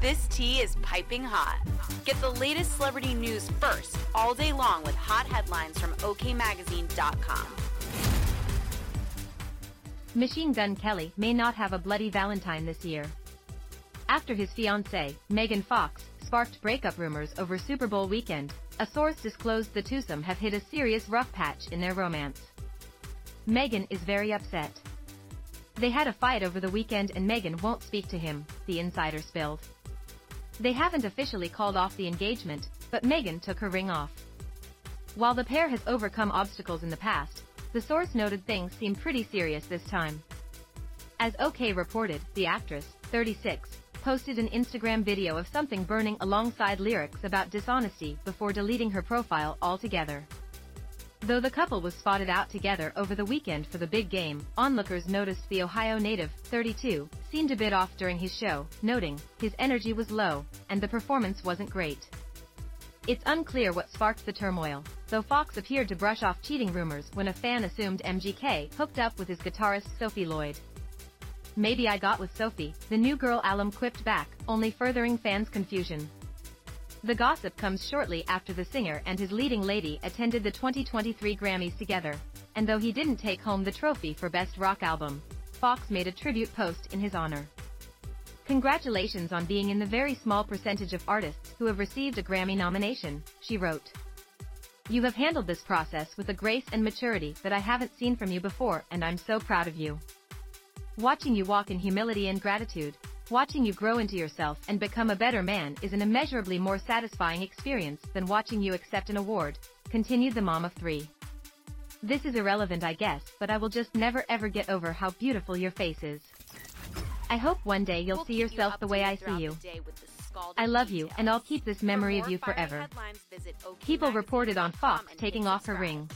This tea is piping hot. Get the latest celebrity news first all day long with hot headlines from OKMagazine.com. Machine Gun Kelly may not have a bloody Valentine this year. After his fiancée, Megan Fox, sparked breakup rumors over Super Bowl weekend, a source disclosed the twosome have hit a serious rough patch in their romance. Megan is very upset. They had a fight over the weekend and Megan won't speak to him, the insider spilled. They haven't officially called off the engagement, but Megan took her ring off. While the pair has overcome obstacles in the past, the source noted things seem pretty serious this time. As OK reported, the actress, 36, posted an Instagram video of something burning alongside lyrics about dishonesty before deleting her profile altogether. Though the couple was spotted out together over the weekend for the big game, onlookers noticed the Ohio native, 32, seemed a bit off during his show, noting, his energy was low, and the performance wasn't great. It's unclear what sparked the turmoil, though Fox appeared to brush off cheating rumors when a fan assumed MGK hooked up with his guitarist Sophie Lloyd. Maybe I got with Sophie, the new girl alum quipped back, only furthering fans' confusion. The gossip comes shortly after the singer and his leading lady attended the 2023 Grammys together, and though he didn't take home the trophy for Best Rock Album, Fox made a tribute post in his honor. Congratulations on being in the very small percentage of artists who have received a Grammy nomination, she wrote. You have handled this process with a grace and maturity that I haven't seen from you before and I'm so proud of you. Watching you walk in humility and gratitude, watching you grow into yourself and become a better man is an immeasurably more satisfying experience than watching you accept an award, continued the mom of three. This is irrelevant I guess, but I will just never ever get over how beautiful your face is. I hope one day you'll We'll see keep you yourself the way I see you. the day with the scalding I love you, and I'll keep this memory of you forever. People reported on Fox taking off her ring.